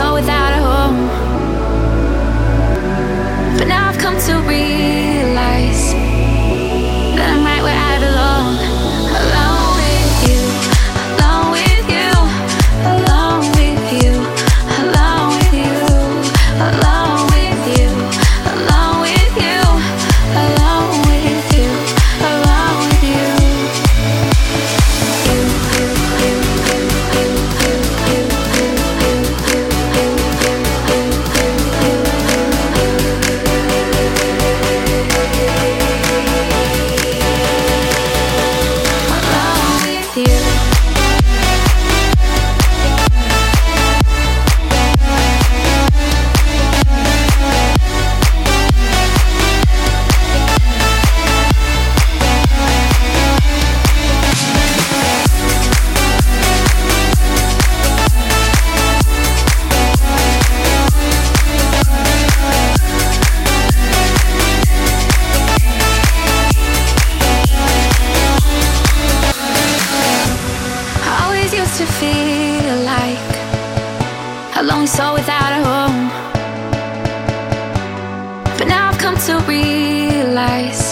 soul without a home. But now I've come to realize. like a lonely soul without a home. But now I've come to realize